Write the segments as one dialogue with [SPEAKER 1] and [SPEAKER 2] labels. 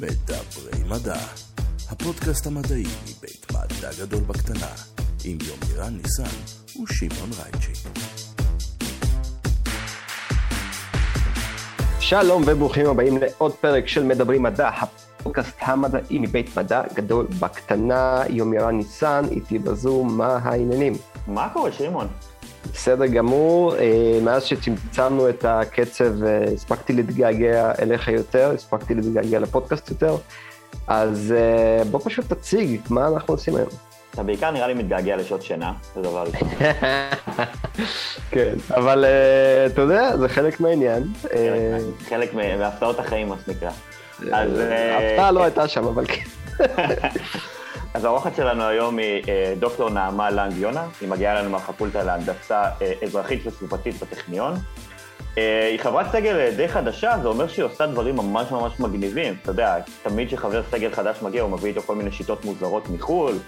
[SPEAKER 1] מדברי מדע, הפודקאסט המדעי מבית מדע גדול בקטנה, עם יומירן ניסן ושמעון רייצ'י.
[SPEAKER 2] שלום וברוכים הבאים לעוד פרק של מדברים מדע, הפודקאסט המדעי מבית מדע גדול בקטנה, יומירן ניסן, איתי בזום, מה העניינים?
[SPEAKER 3] מה קורה, שמעון?
[SPEAKER 2] בסדר גמור, אה, מאז שצמצמנו את הקצב אה, הספקתי להתגעגע אליך יותר, הספקתי להתגעגע לפודקאסט יותר, אז אה, בוא פשוט תציג מה אנחנו עושים היום.
[SPEAKER 3] אתה בעיקר נראה לי מתגעגע לשעות שינה, זה דבר ראשון.
[SPEAKER 2] כן, אבל אתה יודע, זה חלק מהעניין.
[SPEAKER 3] חלק מהפתעות החיים, מה שנקרא.
[SPEAKER 2] ההפתעה לא הייתה שם, אבל כן.
[SPEAKER 3] אז האורחת שלנו היום היא אה, דוקטור נעמה לנג יונה, היא מגיעה לנו מהפקולטה להנדסה אה, אזרחית וסביבתית בטכניון. אה, היא חברת סגל די חדשה, זה אומר שהיא עושה דברים ממש ממש מגניבים. אתה יודע, תמיד כשחבר סגל חדש מגיע, הוא מביא איתו כל מיני שיטות מוזרות מחו"ל,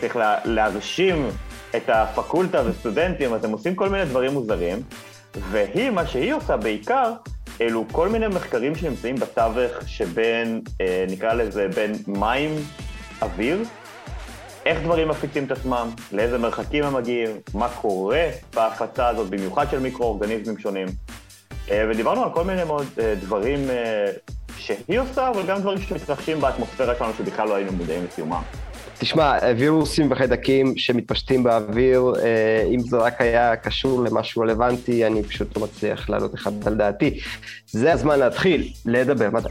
[SPEAKER 3] צריך לה, להרשים את הפקולטה וסטודנטים, אז הם עושים כל מיני דברים מוזרים, והיא, מה שהיא עושה בעיקר, אלו כל מיני מחקרים שנמצאים בתווך שבין, נקרא לזה, בין מים אוויר, איך דברים מפיצים את עצמם, לאיזה מרחקים הם מגיעים, מה קורה בהפצה הזאת, במיוחד של מיקרואורגניזמים שונים. אה, ודיברנו על כל מיני מאוד אה, דברים אה, שהיא עושה, אבל גם דברים שמתרחשים באטמוספירה שלנו שבכלל לא היינו מודעים לסיומם.
[SPEAKER 2] תשמע, וירוסים וחיידקים שמתפשטים באוויר, אם זה רק היה קשור למשהו רלוונטי, אני פשוט לא מצליח להעלות אחד על דעתי. זה הזמן להתחיל לדבר מדע.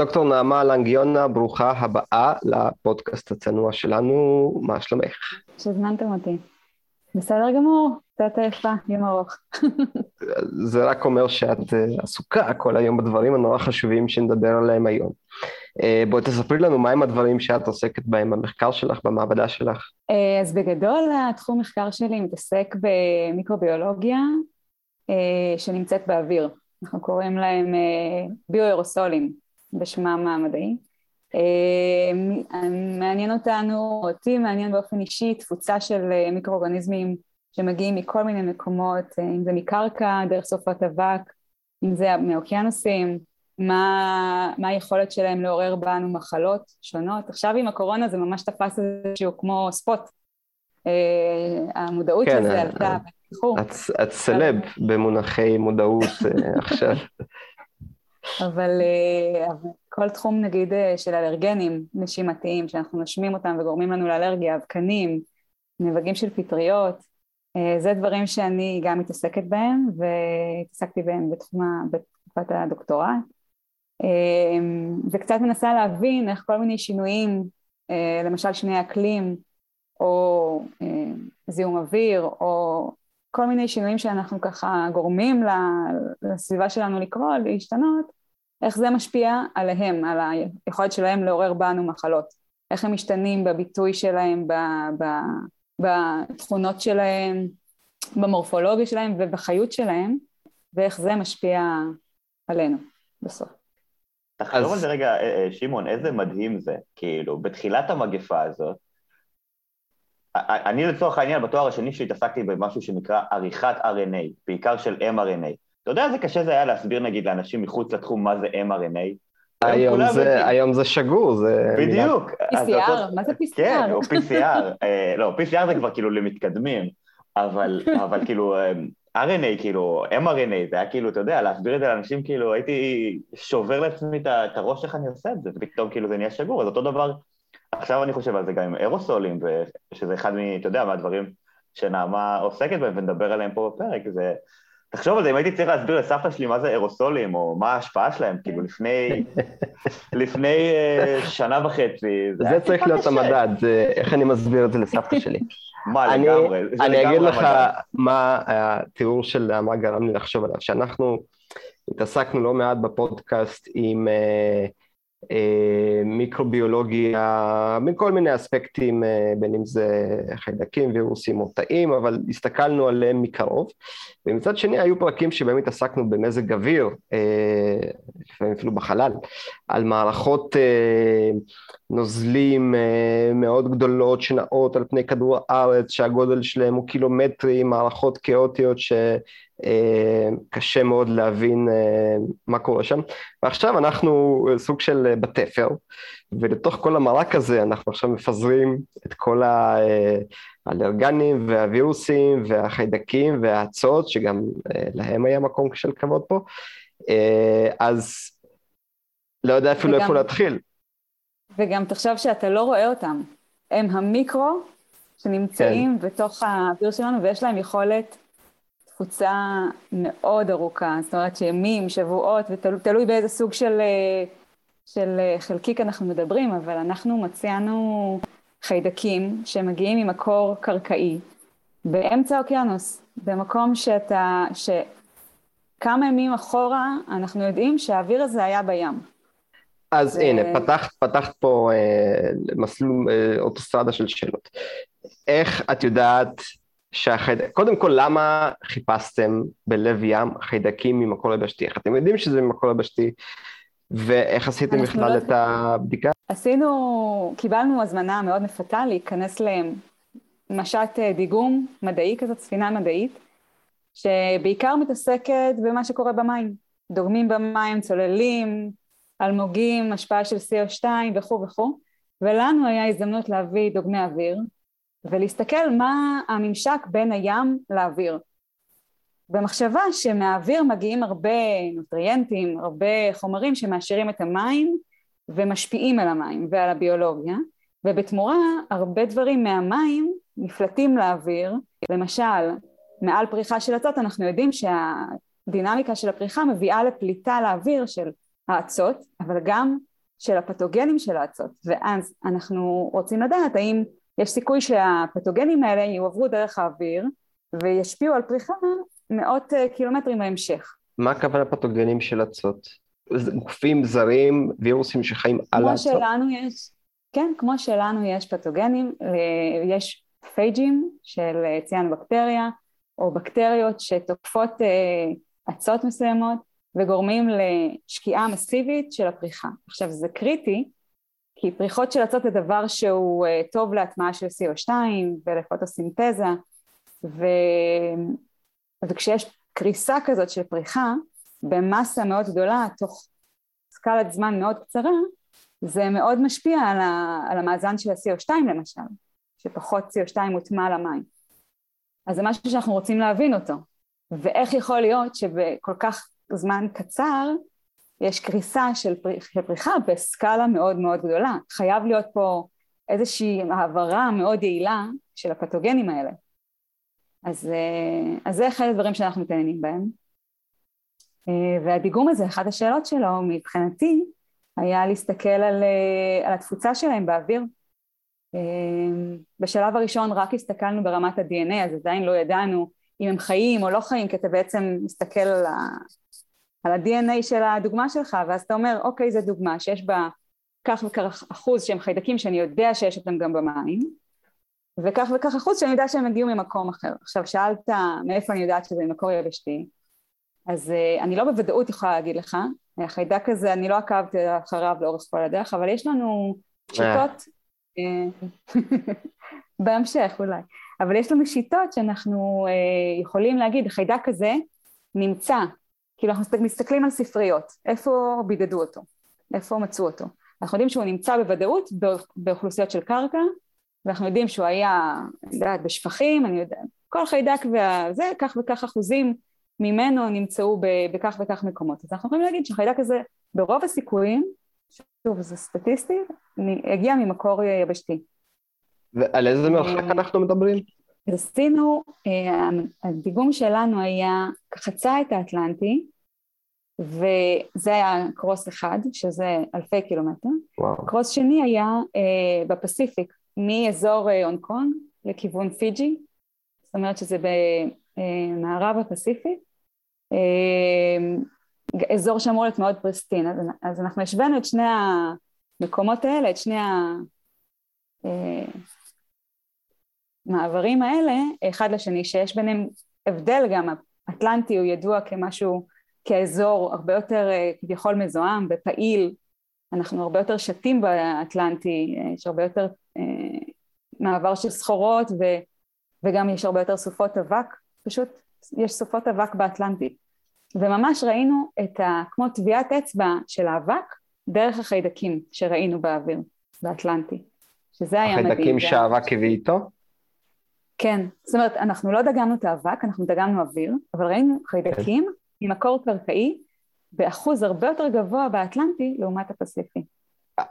[SPEAKER 2] דוקטור נעמה לנגיונה, ברוכה הבאה לפודקאסט הצנוע שלנו, מה שלומך?
[SPEAKER 4] שהזמנתם אותי. בסדר גמור, קצת עייפה, יום ארוך.
[SPEAKER 2] זה רק אומר שאת אה, עסוקה כל היום בדברים הנורא חשובים שנדבר עליהם היום. אה, בואי תספרי לנו מהם הדברים שאת עוסקת בהם במחקר שלך, במעבדה שלך.
[SPEAKER 4] אה, אז בגדול התחום מחקר שלי מתעסק במיקרוביולוגיה שנמצאת באוויר. אנחנו קוראים להם ביו-אירוסולים. בשמם המדעי. אה, מעניין אותנו, אותי מעניין באופן אישי תפוצה של אה, מיקרואורגניזמים שמגיעים מכל מיני מקומות, אה, אם זה מקרקע, דרך סופת אבק, אם זה מאוקיינוסים, מה, מה היכולת שלהם לעורר בנו מחלות שונות. עכשיו עם הקורונה זה ממש תפס איזשהו כמו ספוט. המודעות כן, לזה עלתה.
[SPEAKER 2] את, את סלב במונחי מודעות עכשיו.
[SPEAKER 4] אבל, אה, אבל כל תחום נגיד אה, של אלרגנים נשימתיים, שאנחנו נושמים אותם וגורמים לנו לאלרגיה, אבקנים, נבגים של פטריות, אה, זה דברים שאני גם מתעסקת בהם והתעסקתי בהם בתחום, בתקופת הדוקטורט. וקצת מנסה להבין איך כל מיני שינויים, למשל שני אקלים, או זיהום אוויר, או כל מיני שינויים שאנחנו ככה גורמים לסביבה שלנו לקרוא, להשתנות, איך זה משפיע עליהם, על היכולת שלהם לעורר בנו מחלות, איך הם משתנים בביטוי שלהם, ב, ב, בתכונות שלהם, במורפולוגיה שלהם ובחיות שלהם, ואיך זה משפיע עלינו בסוף.
[SPEAKER 3] תחשוב על זה רגע, אה, אה, שמעון, איזה מדהים זה, כאילו, בתחילת המגפה הזאת, אני לצורך העניין, בתואר השני שלי התעסקתי במשהו שנקרא עריכת RNA, בעיקר של mRNA. אתה יודע איזה קשה זה היה להסביר נגיד לאנשים מחוץ לתחום מה זה mRNA?
[SPEAKER 2] היום זה, היום זה שגור, זה...
[SPEAKER 3] בדיוק.
[SPEAKER 4] PCR, מה זה PCR?
[SPEAKER 3] כן, או PCR. אה, לא, PCR זה כבר כאילו למתקדמים, אבל, אבל כאילו אה, RNA, כאילו, mRNA, זה היה כאילו, אתה יודע, להסביר את זה לאנשים, כאילו, הייתי שובר לעצמי את הראש איך אני עושה את זה, ופתאום כאילו זה נהיה שגור, אז אותו דבר, עכשיו אני חושב על זה גם עם אירוסולים, שזה אחד מ... אתה יודע, מהדברים שנעמה עוסקת בהם ונדבר עליהם פה בפרק, זה... תחשוב על זה, אם הייתי צריך להסביר לסבתא שלי מה זה אירוסולים, או מה ההשפעה שלהם, כאילו לפני, לפני uh, שנה וחצי.
[SPEAKER 2] זה, זה צריך להיות המדד, זה, איך אני מסביר את זה לסבתא שלי.
[SPEAKER 3] מה, אני, לגמרי.
[SPEAKER 2] אני אגיד לך המדד. מה התיאור של מה גרם לי לחשוב עליו, שאנחנו התעסקנו לא מעט בפודקאסט עם... Uh, אה, מיקרוביולוגיה, מכל מיני אספקטים, אה, בין אם זה חיידקים, וירוסים או תאים, אבל הסתכלנו עליהם מקרוב. ומצד שני היו פרקים שבהם התעסקנו במזג אוויר, אה, לפעמים אפילו בחלל, על מערכות נוזלים מאוד גדולות שנעות על פני כדור הארץ, שהגודל שלהם הוא קילומטרי, מערכות כאוטיות ש... קשה מאוד להבין מה קורה שם. ועכשיו אנחנו סוג של בתפר, ולתוך כל המרק הזה אנחנו עכשיו מפזרים את כל האלרגנים והווירוסים והחיידקים והאצות, שגם להם היה מקום של כבוד פה. אז לא יודע אפילו וגם, איפה להתחיל.
[SPEAKER 4] וגם תחשוב שאתה לא רואה אותם. הם המיקרו שנמצאים כן. בתוך האוויר שלנו, ויש להם יכולת תפוצה מאוד ארוכה. זאת אומרת שימים, שבועות, ותלוי באיזה סוג של, של חלקיק אנחנו מדברים, אבל אנחנו מצאנו חיידקים שמגיעים ממקור קרקעי באמצע האוקיינוס, במקום שאתה, שכמה ימים אחורה אנחנו יודעים שהאוויר הזה היה בים.
[SPEAKER 2] אז זה... הנה, פתחת, פתחת פה אה, מסלול אה, אוטוסטרדה של שאלות. איך את יודעת שהחיידק... קודם כל, למה חיפשתם בלב ים חיידקים ממקור יבשתי? איך אתם יודעים שזה ממקור יבשתי? ואיך עשיתם בכלל לא... את הבדיקה?
[SPEAKER 4] עשינו, קיבלנו הזמנה מאוד מפתה להיכנס למשט אה, דיגום מדעי כזאת, ספינה מדעית, שבעיקר מתעסקת במה שקורה במים. דוגמים במים, צוללים, אלמוגים, השפעה של CO2 וכו' וכו', ולנו היה הזדמנות להביא דוגמי אוויר ולהסתכל מה הממשק בין הים לאוויר. במחשבה שמהאוויר מגיעים הרבה נוטריאנטים, הרבה חומרים שמעשירים את המים ומשפיעים על המים ועל הביולוגיה, ובתמורה הרבה דברים מהמים נפלטים לאוויר, למשל מעל פריחה של אצות אנחנו יודעים שהדינמיקה של הפריחה מביאה לפליטה לאוויר של האצות, אבל גם של הפתוגנים של האצות, ואז אנחנו רוצים לדעת האם יש סיכוי שהפתוגנים האלה יועברו דרך האוויר וישפיעו על פריחה מאות אה, קילומטרים בהמשך.
[SPEAKER 2] מה הכוונה פתוגנים של אצות? גופים זרים, וירוסים שחיים על האצות?
[SPEAKER 4] כמו שלנו יש, כן, כמו שלנו יש פתוגנים, אה, יש פייג'ים של אה, ציאן-בקטריה, או בקטריות שתוקפות אצות מסוימות, וגורמים לשקיעה מסיבית של הפריחה. עכשיו זה קריטי, כי פריחות של אצות זה דבר שהוא uh, טוב להטמעה של CO2 ולפוטוסינתזה, ו... וכשיש קריסה כזאת של פריחה במסה מאוד גדולה תוך סקלת זמן מאוד קצרה, זה מאוד משפיע על, ה... על המאזן של ה-CO2 למשל, שפחות CO2 מוטמע למים. אז זה משהו שאנחנו רוצים להבין אותו, ואיך יכול להיות שבכל כך זמן קצר יש קריסה של, פר... של פריחה בסקאלה מאוד מאוד גדולה. חייב להיות פה איזושהי העברה מאוד יעילה של הפתוגנים האלה. אז, אה, אז זה אחד הדברים שאנחנו מתעניינים בהם. אה, והדיגום הזה, אחת השאלות שלו מבחינתי היה להסתכל על, אה, על התפוצה שלהם באוויר. בשלב הראשון רק הסתכלנו ברמת ה-DNA, אז עדיין לא ידענו אם הם חיים או לא חיים, כי אתה בעצם מסתכל על, ה, על ה-DNA של הדוגמה שלך, ואז אתה אומר, אוקיי, זו דוגמה שיש בה כך וכך אחוז שהם חיידקים שאני יודע שיש אותם גם במים, וכך וכך אחוז שאני יודע שהם הגיעו ממקום אחר. עכשיו, שאלת מאיפה אני יודעת שזה ממקור יבשתי, אז uh, אני לא בוודאות יכולה להגיד לך, החיידק הזה, אני לא עקבתי אחריו לאורך כל הדרך, אבל יש לנו שיטות, אה, בהמשך אולי, אבל יש לנו שיטות שאנחנו uh, יכולים להגיד, החיידק הזה נמצא כאילו אנחנו מסתכלים על ספריות, איפה בידדו אותו, איפה מצאו אותו. אנחנו יודעים שהוא נמצא בוודאות באוכלוסיות של קרקע, ואנחנו יודעים שהוא היה, אני יודעת, בשפכים, אני יודעת, כל חיידק וזה, כך וכך אחוזים ממנו נמצאו בכך וכך מקומות. אז אנחנו יכולים להגיד שהחיידק הזה, ברוב הסיכויים, שוב, זה סטטיסטי, הגיע ממקור יבשתי.
[SPEAKER 2] ועל איזה מרחק אנחנו מדברים?
[SPEAKER 4] אז עשינו, אה, הדיגום שלנו היה, חצה את האטלנטי, וזה היה קרוס אחד, שזה אלפי קילומטר. וואו. קרוס שני היה אה, בפסיפיק, מאזור אה, הונג קונג לכיוון פיג'י, זאת אומרת שזה במערב הפסיפיק. אה, אזור שאמור להיות מאוד פרסטין, אז, אז אנחנו השווינו את שני המקומות האלה, את שני ה... אה, המעברים האלה אחד לשני, שיש ביניהם הבדל גם, אטלנטי הוא ידוע כמשהו, כאזור הרבה יותר אה, כביכול מזוהם ופעיל, אנחנו הרבה יותר שתים באטלנטי, אה, יש הרבה יותר אה, מעבר של סחורות ו, וגם יש הרבה יותר סופות אבק, פשוט יש סופות אבק באטלנטי. וממש ראינו את ה... כמו טביעת אצבע של האבק דרך החיידקים שראינו באוויר, באטלנטי. שזה היה מדהים.
[SPEAKER 2] החיידקים שהאבק הביא איתו?
[SPEAKER 4] כן, זאת אומרת, אנחנו לא דגמנו את האבק, אנחנו דגמנו אוויר, אבל ראינו חיידקים כן. עם מקור קרקעי באחוז הרבה יותר גבוה באטלנטי לעומת הפסיפי.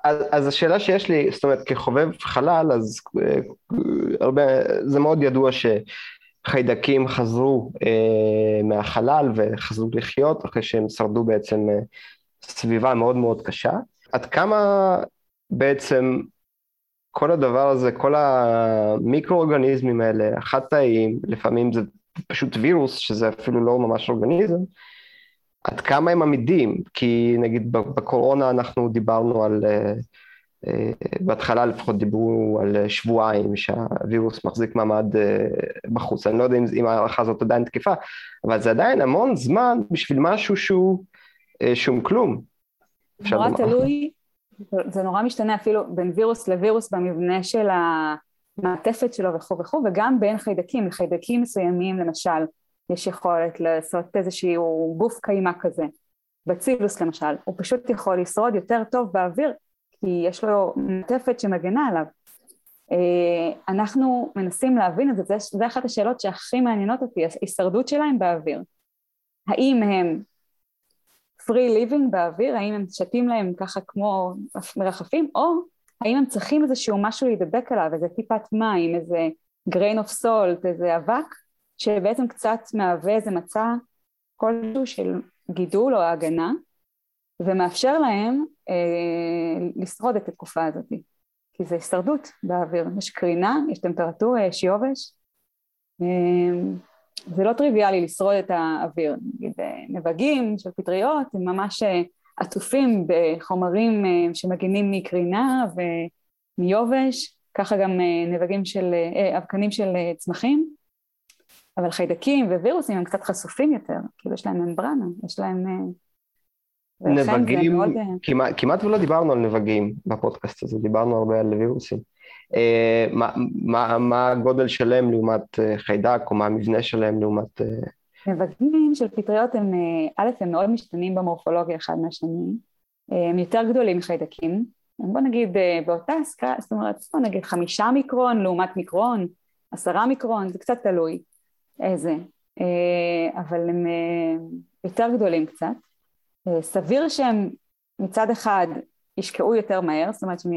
[SPEAKER 2] אז, אז השאלה שיש לי, זאת אומרת, כחובב חלל, אז אה, הרבה, זה מאוד ידוע שחיידקים חזרו אה, מהחלל וחזרו לחיות אחרי שהם שרדו בעצם אה, סביבה מאוד מאוד קשה. עד כמה בעצם כל הדבר הזה, כל המיקרואורגניזמים האלה, החד-תאיים, לפעמים זה פשוט וירוס, שזה אפילו לא ממש אורגניזם, עד כמה הם עמידים? כי נגיד בקורונה אנחנו דיברנו על, אה, אה, בהתחלה לפחות דיברו על שבועיים שהווירוס מחזיק מעמד אה, בחוץ. אני לא יודע אם ההערכה הזאת עדיין תקפה, אבל זה עדיין המון זמן בשביל משהו שהוא שום כלום.
[SPEAKER 4] נורא תלוי, זה נורא משתנה אפילו בין וירוס לווירוס במבנה של המעטפת שלו וכו' וכו', וגם בין חיידקים, לחיידקים מסוימים למשל. יש יכולת לעשות איזשהו גוף קיימה כזה. בצילוס למשל, הוא פשוט יכול לשרוד יותר טוב באוויר, כי יש לו מעטפת שמגנה עליו. אה, אנחנו מנסים להבין את זה, זה אחת השאלות שהכי מעניינות אותי, ההישרדות שלהם באוויר. האם הם free living באוויר, האם הם שתים להם ככה כמו מרחפים, או האם הם צריכים איזשהו משהו להידבק עליו, איזה טיפת מים, איזה grain of salt, איזה אבק, שבעצם קצת מהווה איזה מצע כלשהו של גידול או הגנה, ומאפשר להם אה, לשרוד את התקופה הזאת, כי זה הישרדות באוויר, יש קרינה, יש טמפרטורה, יש יובש, אה, זה לא טריוויאלי לשרוד את האוויר, נגיד אה, נבגים של פטריות הם ממש אה, עטופים בחומרים אה, שמגינים מקרינה ומיובש, ככה גם נבגים של, אבקנים של צמחים, אבל חיידקים ווירוסים הם קצת חשופים יותר, כאילו יש להם ממברנה, יש להם...
[SPEAKER 2] נבגים, מאוד... כמעט, כמעט ולא דיברנו על נבגים בפודקאסט הזה, דיברנו הרבה על וירוסים. אה, מה, מה, מה הגודל שלהם לעומת אה, חיידק, או מה המבנה שלהם לעומת... אה...
[SPEAKER 4] נבגים של פטריות הם, א', הם מאוד משתנים במורפולוגיה אחד מהשני, הם יותר גדולים מחיידקים, בוא נגיד באותה עסקה, זאת אומרת, בוא נגיד חמישה מיקרון לעומת מיקרון, עשרה מיקרון, זה קצת תלוי. איזה, אבל הם יותר גדולים קצת. סביר שהם מצד אחד ישקעו יותר מהר, זאת אומרת שהם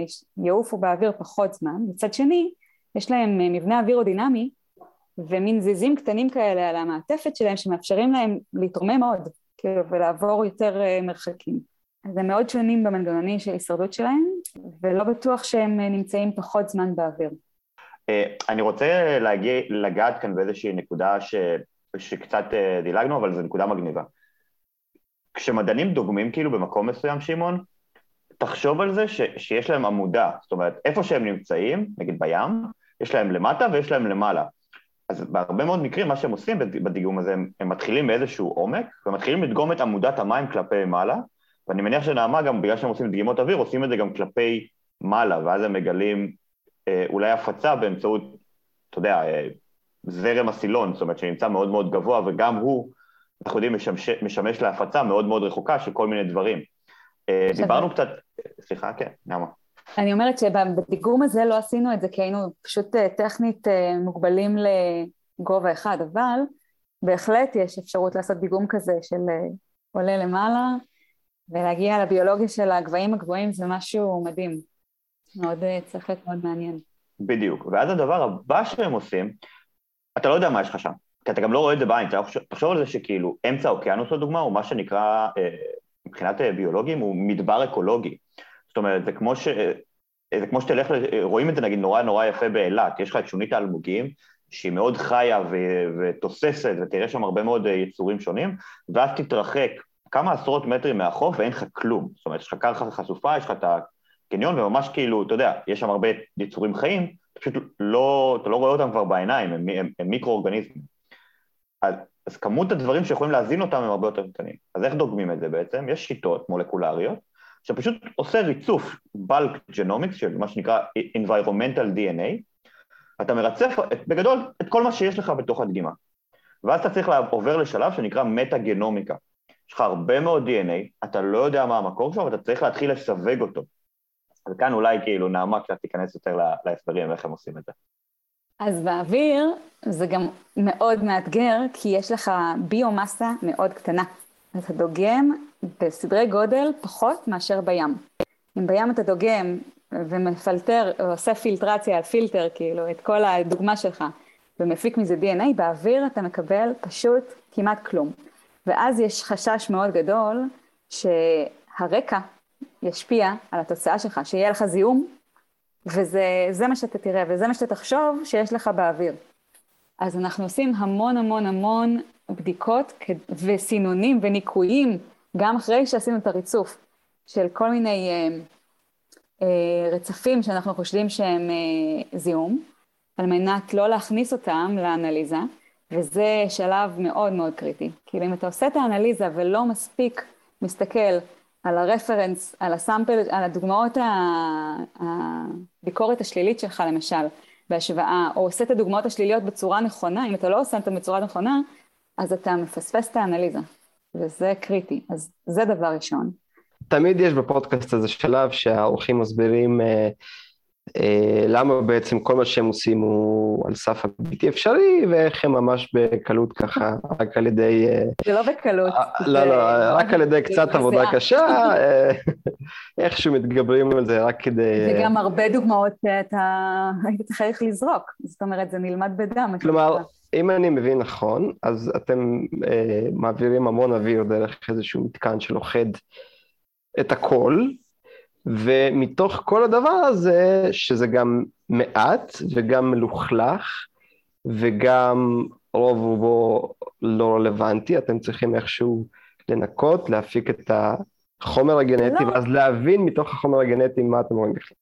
[SPEAKER 4] יעופו באוויר פחות זמן, מצד שני יש להם מבנה אווירודינמי ומין זיזים קטנים כאלה על המעטפת שלהם שמאפשרים להם להתרומם עוד, כאילו, ולעבור יותר מרחקים. אז הם מאוד שונים במנגנונים של הישרדות שלהם, ולא בטוח שהם נמצאים פחות זמן באוויר.
[SPEAKER 3] אה, אני רוצה להגיע, לגעת כאן באיזושהי נקודה ש, שקצת אה, דילגנו, אבל זו נקודה מגניבה. כשמדענים דוגמים כאילו במקום מסוים, שמעון, תחשוב על זה ש, שיש להם עמודה, זאת אומרת, איפה שהם נמצאים, נגיד בים, יש להם למטה ויש להם למעלה. אז בהרבה מאוד מקרים מה שהם עושים בדיגום הזה, הם, הם מתחילים באיזשהו עומק, ומתחילים לדגום את עמודת המים כלפי מעלה, ואני מניח שנעמה גם בגלל שהם עושים דגימות אוויר, עושים את זה גם כלפי מעלה, ואז הם מגלים אה, אולי הפצה באמצעות, אתה יודע, אה, זרם הסילון, זאת אומרת שנמצא מאוד מאוד גבוה, וגם הוא, אנחנו יודעים, משמש, משמש להפצה מאוד מאוד רחוקה של כל מיני דברים. אה, דיברנו קצת, סליחה, כן, למה?
[SPEAKER 4] אני אומרת שבדיגום הזה לא עשינו את זה כי היינו פשוט טכנית מוגבלים לגובה אחד, אבל בהחלט יש אפשרות לעשות דיגום כזה של עולה למעלה ולהגיע לביולוגיה של הגבהים הגבוהים זה משהו מדהים. מאוד, אה, צריך להיות מאוד מעניין.
[SPEAKER 3] בדיוק, ואז הדבר הבא שהם עושים, אתה לא יודע מה יש לך שם, כי אתה גם לא רואה את זה בעין, תחשוב על זה שכאילו אמצע האוקיינוס לדוגמה הוא מה שנקרא, אה, מבחינת אה, ביולוגים הוא מדבר אקולוגי, זאת אומרת זה כמו, ש, זה כמו שתלך, רואים את זה נגיד נורא נורא יפה באילת, יש לך את שונית האלמוגים שהיא מאוד חיה ו- ותוססת ותראה שם הרבה מאוד יצורים שונים, ואז תתרחק כמה עשרות מטרים מהחוף ואין לך כלום, זאת אומרת יש לך קרקע חשופה, יש לך את קניון, וממש כאילו, אתה יודע, יש שם הרבה יצורים חיים, פשוט לא, אתה לא רואה אותם כבר בעיניים, הם, הם, הם מיקרואורגניזמים. אז, אז כמות הדברים שיכולים להזין אותם הם הרבה יותר קטנים. אז איך דוגמים את זה בעצם? יש שיטות מולקולריות, שפשוט עושה ריצוף בלק ג'נומיקס, של מה שנקרא environmental DNA, אתה מרצף את, בגדול את כל מה שיש לך בתוך הדגימה. ואז אתה צריך לעובר לשלב שנקרא מטה-גנומיקה. יש לך הרבה מאוד DNA, אתה לא יודע מה המקור שלו, ואתה צריך להתחיל לסווג אותו. וכאן אולי כאילו נעמה קצת תיכנס יותר להסברים איך הם עושים את זה.
[SPEAKER 4] אז באוויר זה גם מאוד מאתגר, כי יש לך ביומאסה מאוד קטנה. אתה דוגם בסדרי גודל פחות מאשר בים. אם בים אתה דוגם ומפלטר, או עושה פילטרציה על פילטר, כאילו, את כל הדוגמה שלך, ומפיק מזה DNA, באוויר אתה מקבל פשוט כמעט כלום. ואז יש חשש מאוד גדול שהרקע ישפיע על התוצאה שלך, שיהיה לך זיהום, וזה מה שאתה תראה, וזה מה שאתה תחשוב שיש לך באוויר. אז אנחנו עושים המון המון המון בדיקות וסינונים וניקויים, גם אחרי שעשינו את הריצוף, של כל מיני אה, אה, רצפים שאנחנו חושדים שהם אה, זיהום, על מנת לא להכניס אותם לאנליזה, וזה שלב מאוד מאוד קריטי. כאילו אם אתה עושה את האנליזה ולא מספיק מסתכל על הרפרנס, על הסאמפל, על הדוגמאות, הביקורת השלילית שלך למשל, בהשוואה, או עושה את הדוגמאות השליליות בצורה נכונה, אם אתה לא עושה אותן בצורה נכונה, אז אתה מפספס את האנליזה, וזה קריטי. אז זה דבר ראשון.
[SPEAKER 2] תמיד יש בפודקאסט הזה שלב שהאורחים מסבירים אה, למה בעצם כל מה שהם עושים הוא על סף הבלתי אפשרי, ואיך הם ממש בקלות ככה, רק על ידי...
[SPEAKER 4] אה, זה לא בקלות. אה,
[SPEAKER 2] לא, לא, רק על ידי קצת עבודה קשה, אה, איכשהו מתגברים על זה רק כדי...
[SPEAKER 4] וגם הרבה דוגמאות שאתה היית צריך לזרוק, זאת אומרת, זה נלמד בדם.
[SPEAKER 2] כלומר, אם אני מבין נכון, אז אתם אה, מעבירים המון אוויר דרך איזשהו מתקן שלוכד את הכל, ומתוך כל הדבר הזה, שזה גם מעט וגם מלוכלך, וגם רוב רובו לא רלוונטי, אתם צריכים איכשהו לנקות, להפיק את החומר הגנטי, לא. ואז להבין מתוך החומר הגנטי מה אתם רואים בכלל.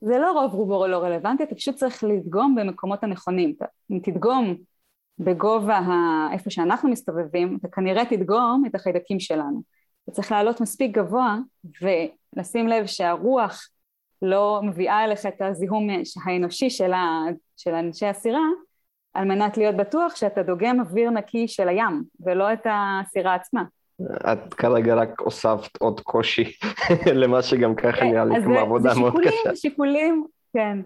[SPEAKER 4] זה לא רוב רובו לא רלוונטי, אתה פשוט צריך לדגום במקומות הנכונים. אם תדגום בגובה ה... איפה שאנחנו מסתובבים, אתה כנראה תדגום את החיידקים שלנו. אתה צריך לעלות מספיק גבוה ולשים לב שהרוח לא מביאה אליך את הזיהום האנושי של, ה... של אנשי הסירה, על מנת להיות בטוח שאתה דוגם אוויר נקי של הים, ולא את הסירה עצמה.
[SPEAKER 2] את כרגע רק הוספת עוד קושי למה שגם ככה כן, נראה לי כמו עבודה מאוד קשה.
[SPEAKER 4] זה שיקולים, שיקולים, כן.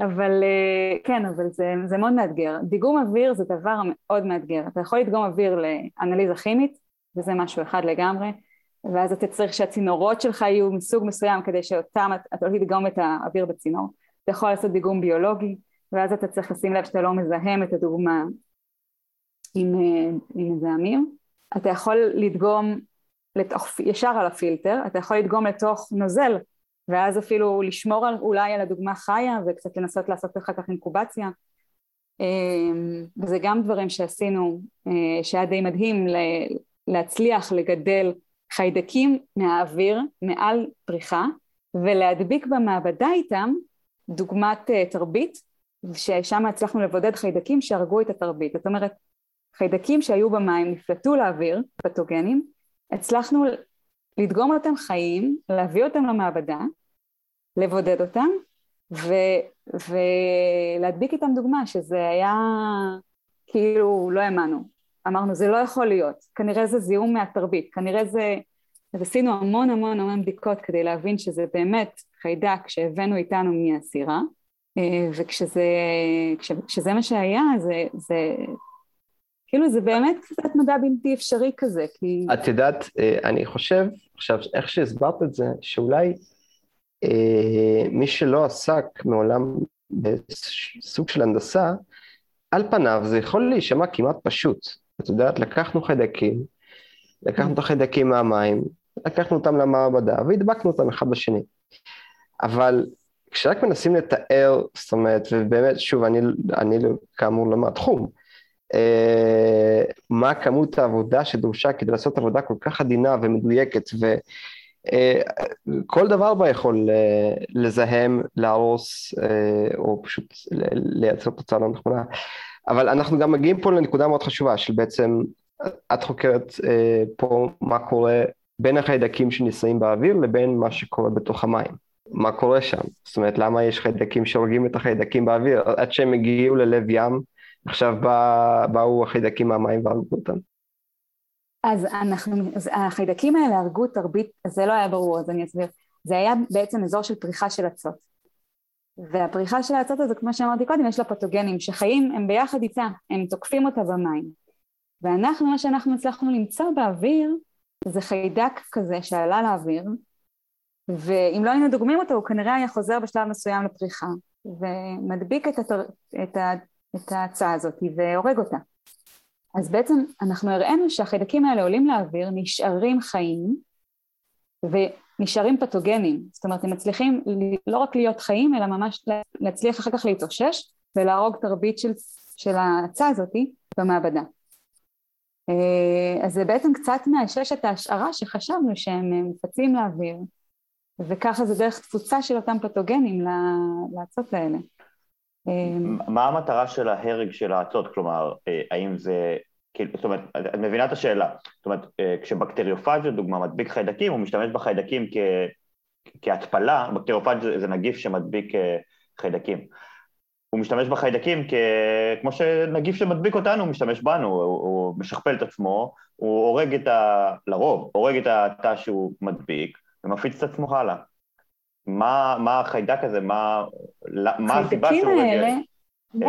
[SPEAKER 4] אבל אה, כן, אבל זה, זה מאוד מאתגר. דיגום אוויר זה דבר מאוד מאתגר. אתה יכול לדגום אוויר לאנליזה כימית, וזה משהו אחד לגמרי, ואז אתה צריך שהצינורות שלך יהיו מסוג מסוים כדי שאותם, אתה לא תדגום את האוויר בצינור. אתה יכול לעשות דיגום ביולוגי, ואז אתה צריך לשים לב שאתה לא מזהם את הדוגמה עם, אה, עם מזהמים. אתה יכול לדגום לתוך, ישר על הפילטר, אתה יכול לדגום לתוך נוזל, ואז אפילו לשמור על, אולי על הדוגמה חיה וקצת לנסות לעשות אחר כך אינקובציה. אמ, וזה גם דברים שעשינו, אה, שהיה די מדהים להצליח לגדל חיידקים מהאוויר מעל פריחה ולהדביק במעבדה איתם דוגמת אה, תרבית ששם הצלחנו לבודד חיידקים שהרגו את התרבית. זאת אומרת חיידקים שהיו במים נפלטו לאוויר, פתוגנים, הצלחנו לדגום אותם חיים, להביא אותם למעבדה, לבודד אותם ו, ולהדביק איתם דוגמה שזה היה כאילו לא האמנו, אמרנו זה לא יכול להיות, כנראה זה זיהום מהתרבית, כנראה זה, אז עשינו המון המון המון בדיקות כדי להבין שזה באמת חיידק שהבאנו איתנו מהסירה אה, וכשזה מה שהיה זה, זה כאילו זה באמת קצת מדע בלתי אפשרי כזה, כי...
[SPEAKER 2] את יודעת, אה, אני חושב, עכשיו, איך שהסברת את זה, שאולי אה, מי שלא עסק מעולם בסוג של הנדסה, על פניו זה יכול להישמע כמעט פשוט. את יודעת, לקחנו חיידקים, לקחנו את החיידקים מהמים, לקחנו אותם למעבדה והדבקנו אותם אחד בשני. אבל כשרק מנסים לתאר, זאת אומרת, ובאמת, שוב, אני, אני כאמור לא מהתחום, אה, מה כמות העבודה שדרושה כדי לעשות עבודה כל כך עדינה ומדויקת, וכל אה, דבר בה יכול אה, לזהם, להרוס, או פשוט לייצר תוצאה לא נכונה. אבל אנחנו גם מגיעים פה לנקודה מאוד חשובה, של בעצם, את חוקרת פה מה קורה בין החיידקים שנישאים באוויר לבין מה שקורה בתוך המים. מה קורה שם? זאת אומרת, למה יש חיידקים שהורגים את החיידקים באוויר? עד שהם הגיעו ללב ים, עכשיו באו החיידקים מהמים והרגו אותם.
[SPEAKER 4] אז אנחנו, אז החיידקים האלה הרגו תרבית, זה לא היה ברור, אז אני אסביר. זה היה בעצם אזור של פריחה של אצות. והפריחה של האצות הזה, כמו שאמרתי קודם, יש לה פתוגנים שחיים, הם ביחד איתה, הם תוקפים אותה במים. ואנחנו, מה שאנחנו הצלחנו למצוא באוויר, זה חיידק כזה שעלה לאוויר, ואם לא היינו דוגמים אותו, הוא כנראה היה חוזר בשלב מסוים לפריחה, ומדביק את, התר... את, ה... את ההצעה הזאת והורג אותה. אז בעצם אנחנו הראינו שהחיידקים האלה עולים לאוויר, נשארים חיים, ונשארים פתוגנים, זאת אומרת הם מצליחים לא רק להיות חיים, אלא ממש להצליח אחר כך להתאושש ולהרוג תרבית של, של ההצעה הזאתי במעבדה. אה, אז זה בעצם קצת מאשש את ההשערה שחשבנו שהם מפצים לאוויר, וככה זה דרך תפוצה של אותם פתוגנים לאצות האלה.
[SPEAKER 3] אה, מה המטרה של ההרג של האצות? כלומר, אה, האם זה... כאילו, זאת אומרת, את מבינה את השאלה. זאת אומרת, כשבקטריופאג' לדוגמה מדביק חיידקים, הוא משתמש בחיידקים כ... כהתפלה, בקטריופאג' זה נגיף שמדביק חיידקים. הוא משתמש בחיידקים כ... כמו שנגיף שמדביק אותנו, הוא משתמש בנו, הוא, הוא משכפל את עצמו, הוא הורג את ה... לרוב, הורג את התא שהוא מדביק, ומפיץ את עצמו הלאה. מה, מה החיידק הזה, מה, מה הסיבה שהוא.
[SPEAKER 4] החיידקים האלה,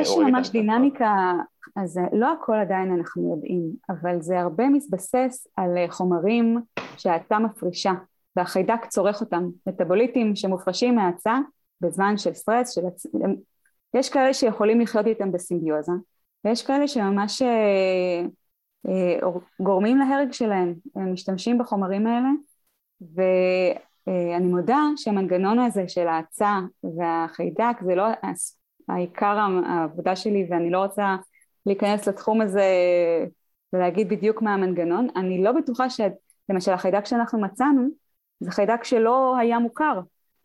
[SPEAKER 4] יש ממש דינמיקה, אז לא הכל עדיין אנחנו יודעים, אבל זה הרבה מתבסס על חומרים שהתא מפרישה, והחיידק צורך אותם, מטאבוליטים שמופרשים מהתא בזמן של סטרס, של... יש כאלה שיכולים לחיות איתם בסימביוזה, ויש כאלה שממש אה, אה, גורמים להרג שלהם, הם משתמשים בחומרים האלה, ואני מודה שהמנגנון הזה של ההאצה והחיידק זה לא העיקר העבודה שלי ואני לא רוצה להיכנס לתחום הזה ולהגיד בדיוק מה המנגנון, אני לא בטוחה שלמשל החיידק שאנחנו מצאנו זה חיידק שלא היה מוכר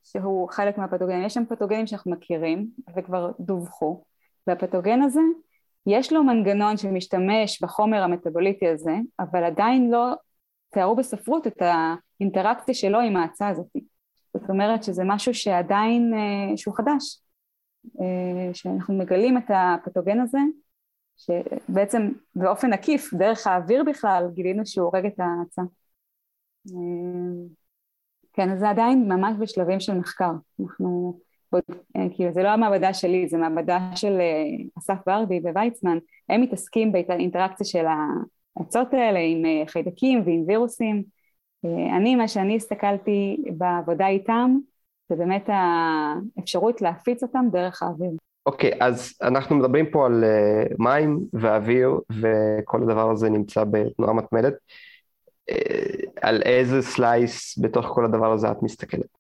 [SPEAKER 4] שהוא חלק מהפתוגנים. יש שם פתוגנים שאנחנו מכירים וכבר דווחו, והפתוגן הזה יש לו מנגנון שמשתמש בחומר המטאבוליטי הזה, אבל עדיין לא תיארו בספרות את האינטראקציה שלו עם ההצעה הזאת. זאת אומרת שזה משהו שעדיין, אה, שהוא חדש, אה, שאנחנו מגלים את הפתוגן הזה, שבעצם באופן עקיף, דרך האוויר בכלל, גילינו שהוא הורג את ההצעה. אה, כן, אז זה עדיין ממש בשלבים של מחקר. אנחנו, אה, כאילו זה לא המעבדה שלי, זה מעבדה של אה, אסף ורדי וויצמן, הם מתעסקים באינטראקציה של האצות האלה עם אה, חיידקים ועם וירוסים. אני, מה שאני הסתכלתי בעבודה איתם, זה באמת האפשרות להפיץ אותם דרך האוויר.
[SPEAKER 2] אוקיי, okay, אז אנחנו מדברים פה על מים ואוויר, וכל הדבר הזה נמצא בתנועה מתמדת. על איזה סלייס בתוך כל הדבר הזה את מסתכלת?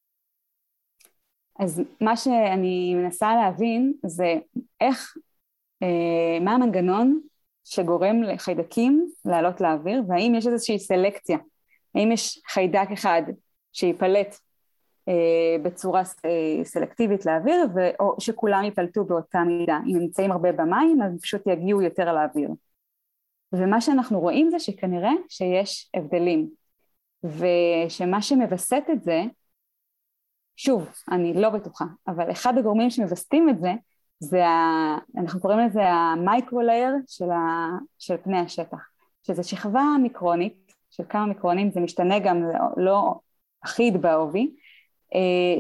[SPEAKER 4] אז מה שאני מנסה להבין זה איך, אה, מה המנגנון שגורם לחיידקים לעלות לאוויר והאם יש איזושהי סלקציה, האם יש חיידק אחד שייפלט אה, בצורה אה, סלקטיבית לאוויר או שכולם ייפלטו באותה מידה, אם נמצאים הרבה במים אז פשוט יגיעו יותר לאוויר. ומה שאנחנו רואים זה שכנראה שיש הבדלים ושמה שמווסת את זה, שוב, אני לא בטוחה, אבל אחד הגורמים שמווסתים את זה, זה ה... אנחנו קוראים לזה ה microlayer של, ה... של פני השטח, שזו שכבה מיקרונית של כמה מיקרונים, זה משתנה גם, זה לא אחיד בעובי, אה,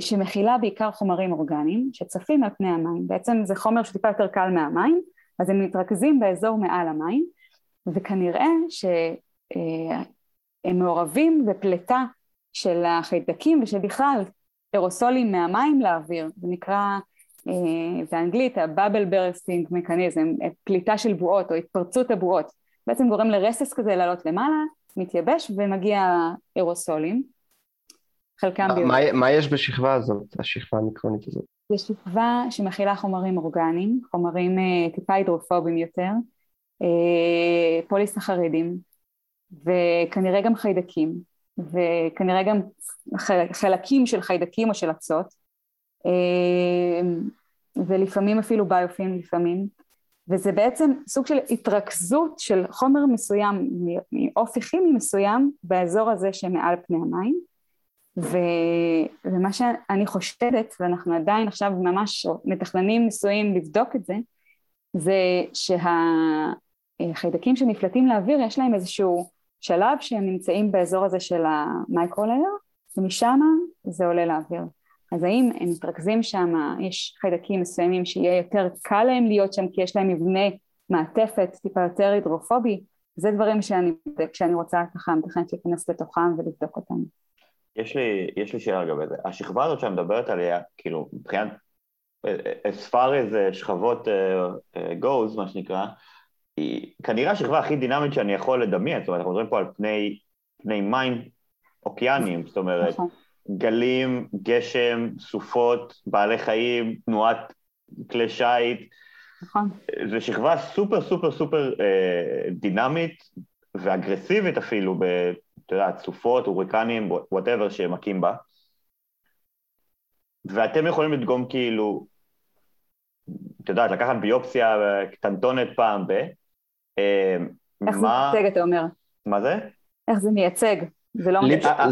[SPEAKER 4] שמכילה בעיקר חומרים אורגניים שצפים על פני המים, בעצם זה חומר שטיפה יותר קל מהמים, אז הם מתרכזים באזור מעל המים, וכנראה שהם מעורבים בפליטה של החיידקים ושל בכלל אירוסולים מהמים לאוויר, זה נקרא אה, באנגלית ה-bubble bursting mechanism, פליטה של בועות או התפרצות הבועות, בעצם גורם לרסס כזה לעלות למעלה, מתייבש ומגיע אירוסולים, חלקם
[SPEAKER 2] ביותר. מה, מה יש בשכבה הזאת, השכבה המיקרונית הזאת?
[SPEAKER 4] זו שכבה שמכילה חומרים אורגניים, חומרים אה, טיפה הידרופובים יותר, אה, פוליסחרידים וכנראה גם חיידקים וכנראה גם חלקים של חיידקים או של אצות אה, ולפעמים אפילו ביופים לפעמים וזה בעצם סוג של התרכזות של חומר מסוים מאופי כימי מסוים באזור הזה שמעל פני המים ו... ומה שאני חושדת ואנחנו עדיין עכשיו ממש מתכננים ניסויים לבדוק את זה זה שהחיידקים שנפלטים לאוויר יש להם איזשהו שלב שהם נמצאים באזור הזה של המייקרולר ומשם זה עולה לאוויר. אז האם הם מתרכזים שם, יש חיידקים מסוימים שיהיה יותר קל להם להיות שם כי יש להם מבנה מעטפת טיפה יותר הידרופובי, זה דברים שאני, כשאני רוצה ככה מתכנת להיכנס לתוכם ולבדוק אותם.
[SPEAKER 3] יש לי, יש לי שאלה לגבי זה. השכבה הזאת שאת מדברת עליה, כאילו, מבחינת, as far as שכבות uh, uh, goes, מה שנקרא, היא כנראה השכבה הכי דינמית שאני יכול לדמיין, זאת אומרת, אנחנו מדברים פה על פני, פני מים אוקיאנים, זאת אומרת, נכון. גלים, גשם, סופות, בעלי חיים, תנועת כלי שיט. נכון. זו שכבה סופר סופר סופר אה, דינמית ואגרסיבית אפילו, ב, אתה יודע, סופות, הוריקנים, whatever שמכים בה. ואתם יכולים לדגום כאילו, את יודעת, לקחת ביופסיה קטנטונת פעם ב...
[SPEAKER 4] אה, איך מה... זה מייצג, אתה אומר?
[SPEAKER 3] מה זה?
[SPEAKER 4] איך זה מייצג? זה לא...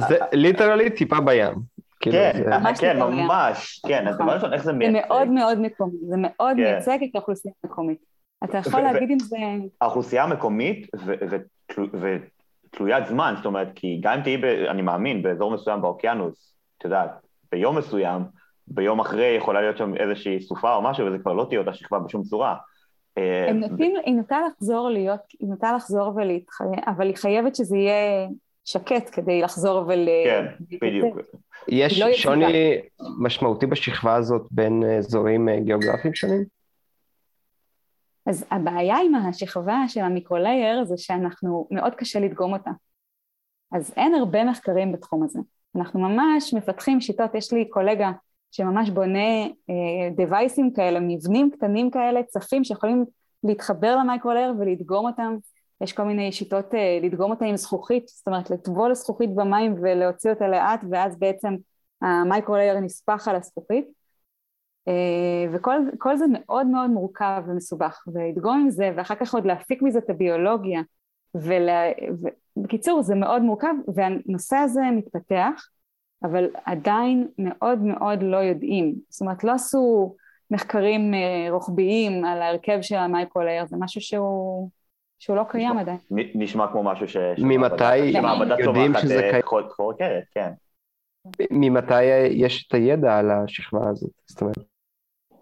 [SPEAKER 2] זה literally טיפה בים.
[SPEAKER 3] כאילו, כן, כן, ממש, כן, אז דבר ראשון, איך זה מייצג?
[SPEAKER 4] זה מאוד מאוד מקומי, זה מאוד כן. מייצג את האוכלוסייה המקומית. אתה יכול להגיד אם זה...
[SPEAKER 3] האוכלוסייה המקומית ותלוית זמן, זאת אומרת, כי גם אם תהיי, אני מאמין, באזור מסוים באוקיינוס, את יודעת, ביום מסוים, ביום אחרי יכולה להיות שם איזושהי סופה או משהו, וזה כבר לא תהיה אותה שכבה בשום צורה.
[SPEAKER 4] אה, היא נוטה לחזור להיות, היא נוטה לחזור ולהתחייב, אבל היא חייבת שזה יהיה שקט כדי לחזור ול...
[SPEAKER 3] כן, בדיוק.
[SPEAKER 2] יש לא שוני משמעותי בשכבה הזאת בין אזורים אה, גיאוגרפיים שונים?
[SPEAKER 4] אז הבעיה עם השכבה של המיקרולייר זה שאנחנו, מאוד קשה לדגום אותה. אז אין הרבה מחקרים בתחום הזה. אנחנו ממש מפתחים שיטות, יש לי קולגה שממש בונה device ים אה, כאלה, מבנים קטנים כאלה, צפים שיכולים להתחבר ל microlayer ולדגום אותם יש כל מיני שיטות uh, לדגום אותה עם זכוכית, זאת אומרת לטבול זכוכית במים ולהוציא אותה לאט ואז בעצם ה microlayer נספח על הזכוכית וכל זה מאוד מאוד מורכב ומסובך ולדגום עם זה ואחר כך עוד להפיק מזה את הביולוגיה ולה... ובקיצור זה מאוד מורכב והנושא הזה מתפתח אבל עדיין מאוד מאוד לא יודעים, זאת אומרת לא עשו מחקרים uh, רוחביים על ההרכב של ה microlayer, זה משהו שהוא שהוא לא קיים נשמע, עדיין.
[SPEAKER 3] נשמע כמו משהו ש...
[SPEAKER 2] ממתי יודעים שזה
[SPEAKER 3] אה, קיים? חוקרת, כן.
[SPEAKER 2] ממתי יש את הידע על השכבה הזאת? זאת אומרת...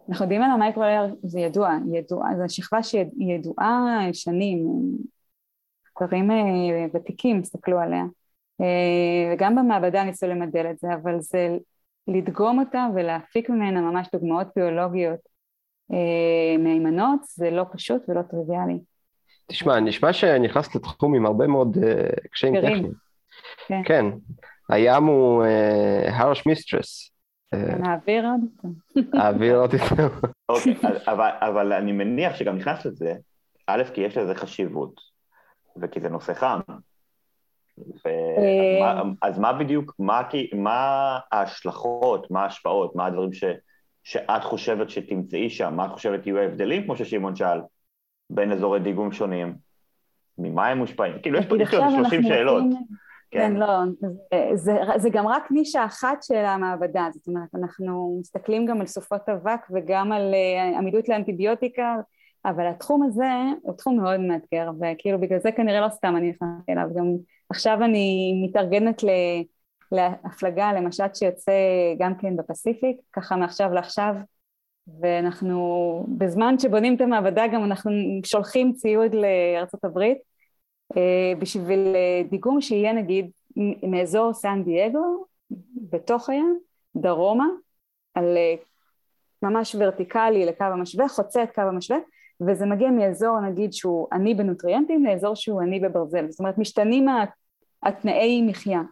[SPEAKER 4] אנחנו יודעים על ה microlayer, זה ידוע, ידוע, זו שכבה שידועה שנים, דברים אה, ותיקים הסתכלו עליה, אה, וגם במעבדה ניסו למדל את זה, אבל זה לדגום אותה ולהפיק ממנה ממש דוגמאות ביולוגיות מהימנות, זה לא פשוט ולא טריוויאלי.
[SPEAKER 2] תשמע, נשמע שנכנסת לתחום עם הרבה מאוד קשיים טכניים. כן. כן. הים הוא uh, harsh mistress.
[SPEAKER 4] נעביר עוד
[SPEAKER 2] יותר. נעביר עוד יותר.
[SPEAKER 3] אוקיי, אבל אני מניח שגם נכנס לזה, א', כי יש לזה חשיבות, וכי זה נושא חם. אה. אז מה בדיוק, מה ההשלכות, מה ההשפעות, מה הדברים שאת חושבת שתמצאי שם, מה את חושבת יהיו ההבדלים, כמו ששמעון שאל? בין אזורי דיגום שונים, ממה הם מושפעים? כאילו יש פה 30 שאלות.
[SPEAKER 4] כן, כן לא, זה, זה, גם רק נישה אחת של המעבדה, זאת אומרת, אנחנו מסתכלים גם על סופות אבק וגם על uh, עמידות לאנטיביוטיקה, אבל התחום הזה הוא תחום מאוד מאתגר, וכאילו בגלל זה כנראה לא סתם אני נכנסתי אליו, גם עכשיו אני מתארגנת ל... להפלגה למשט שיוצא גם כן בפסיפיק, ככה מעכשיו לעכשיו, ואנחנו, בזמן שבונים את המעבדה גם אנחנו שולחים ציוד לארצות הברית אה, בשביל אה, דיגום שיהיה נגיד מאזור סן דייגו בתוך הים, דרומה, על אה, ממש ורטיקלי לקו המשווה, חוצה את קו המשווה, וזה מגיע מאזור נגיד שהוא עני בנוטריאנטים לאזור שהוא עני בברזל, זאת אומרת משתנים התנאי מחיה,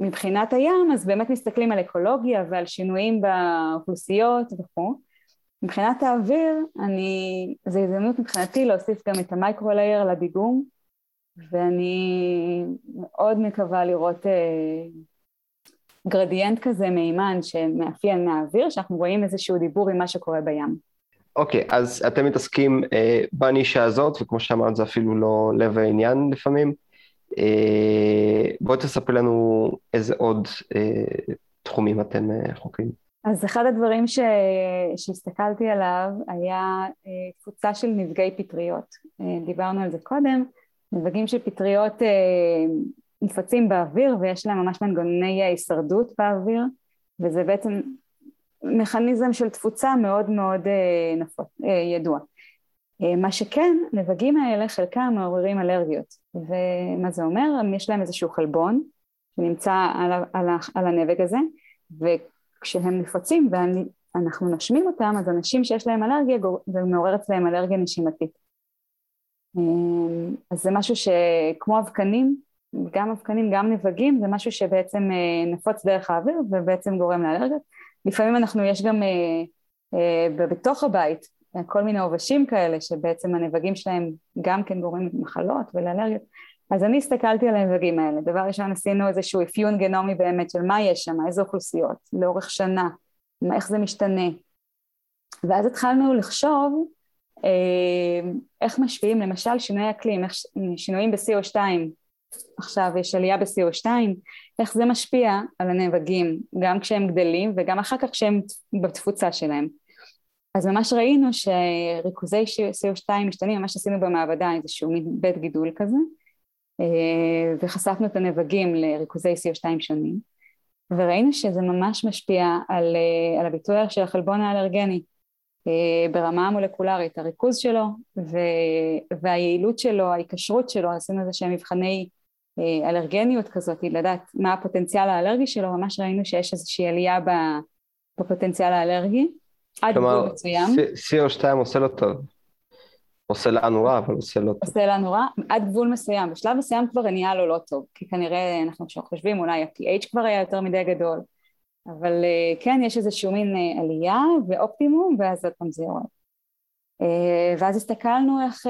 [SPEAKER 4] מבחינת הים אז באמת מסתכלים על אקולוגיה ועל שינויים באוכלוסיות וכו'. מבחינת האוויר, אני, זו הזדמנות מבחינתי להוסיף גם את ה micro-layer לדיגום, ואני מאוד מקווה לראות אה, גרדיאנט כזה מימן שמאפיין מהאוויר, שאנחנו רואים איזשהו דיבור עם מה שקורה בים.
[SPEAKER 2] אוקיי, okay, אז אתם מתעסקים אה, בנישה הזאת, וכמו שאמרת זה אפילו לא לב העניין לפעמים. אה, בואי תספר לנו איזה עוד אה, תחומים אתם אה, חוקרים.
[SPEAKER 4] אז אחד הדברים ש... שהסתכלתי עליו היה תפוצה של נפגעי פטריות. דיברנו על זה קודם, נבגים של פטריות נפצים באוויר ויש להם ממש מנגנוני הישרדות באוויר, וזה בעצם מכניזם של תפוצה מאוד מאוד נפות, ידוע. מה שכן, נבגים האלה חלקם מעוררים אלרגיות, ומה זה אומר? יש להם איזשהו חלבון שנמצא על, על, על הנבג הזה, וכשהם נפוצים ואנחנו נושמים אותם, אז אנשים שיש להם אלרגיה, זה מעורר אצלם אלרגיה נשימתית. אז זה משהו שכמו אבקנים, גם אבקנים, גם נבגים, זה משהו שבעצם נפוץ דרך האוויר ובעצם גורם לאלרגיות. לפעמים אנחנו, יש גם בתוך הבית כל מיני עובשים כאלה שבעצם הנבגים שלהם גם כן גורמים למחלות ולאלרגיות אז אני הסתכלתי על הנבגים האלה. דבר ראשון עשינו איזשהו אפיון גנומי באמת של מה יש שם, איזה אוכלוסיות לאורך שנה, איך זה משתנה. ואז התחלנו לחשוב אה, איך משפיעים למשל שינוי אקלים, איך שינויים ב-CO2 עכשיו יש עלייה ב-CO2 איך זה משפיע על הנבגים גם כשהם גדלים וגם אחר כך כשהם בתפוצה שלהם. אז ממש ראינו שריכוזי CO2 משתנים, ממש עשינו במעבדה איזשהו בית גידול כזה, וחשפנו את הנבגים לריכוזי CO2 שונים, וראינו שזה ממש משפיע על, אה, על הביטוי של החלבון האלרגני אה, ברמה המולקולרית, הריכוז שלו והיעילות שלו, ההיקשרות שלו, עשינו איזה שהם מבחני אלרגניות כזאת, לדעת מה הפוטנציאל האלרגי שלו, ממש ראינו שיש איזושהי עלייה בפוטנציאל האלרגי. עד גבול מסוים.
[SPEAKER 2] CO2 עושה לו טוב. עושה לנו רע, אבל עושה לו טוב.
[SPEAKER 4] עושה לנו רע, עד גבול מסוים. בשלב מסוים כבר נהיה לו לא טוב, כי כנראה אנחנו חושבים אולי ה-pH כבר היה יותר מדי גדול, אבל אה, כן, יש איזשהו מין אה, עלייה ואופטימום, ואז עוד פעם זה יורד. אה, ואז הסתכלנו איך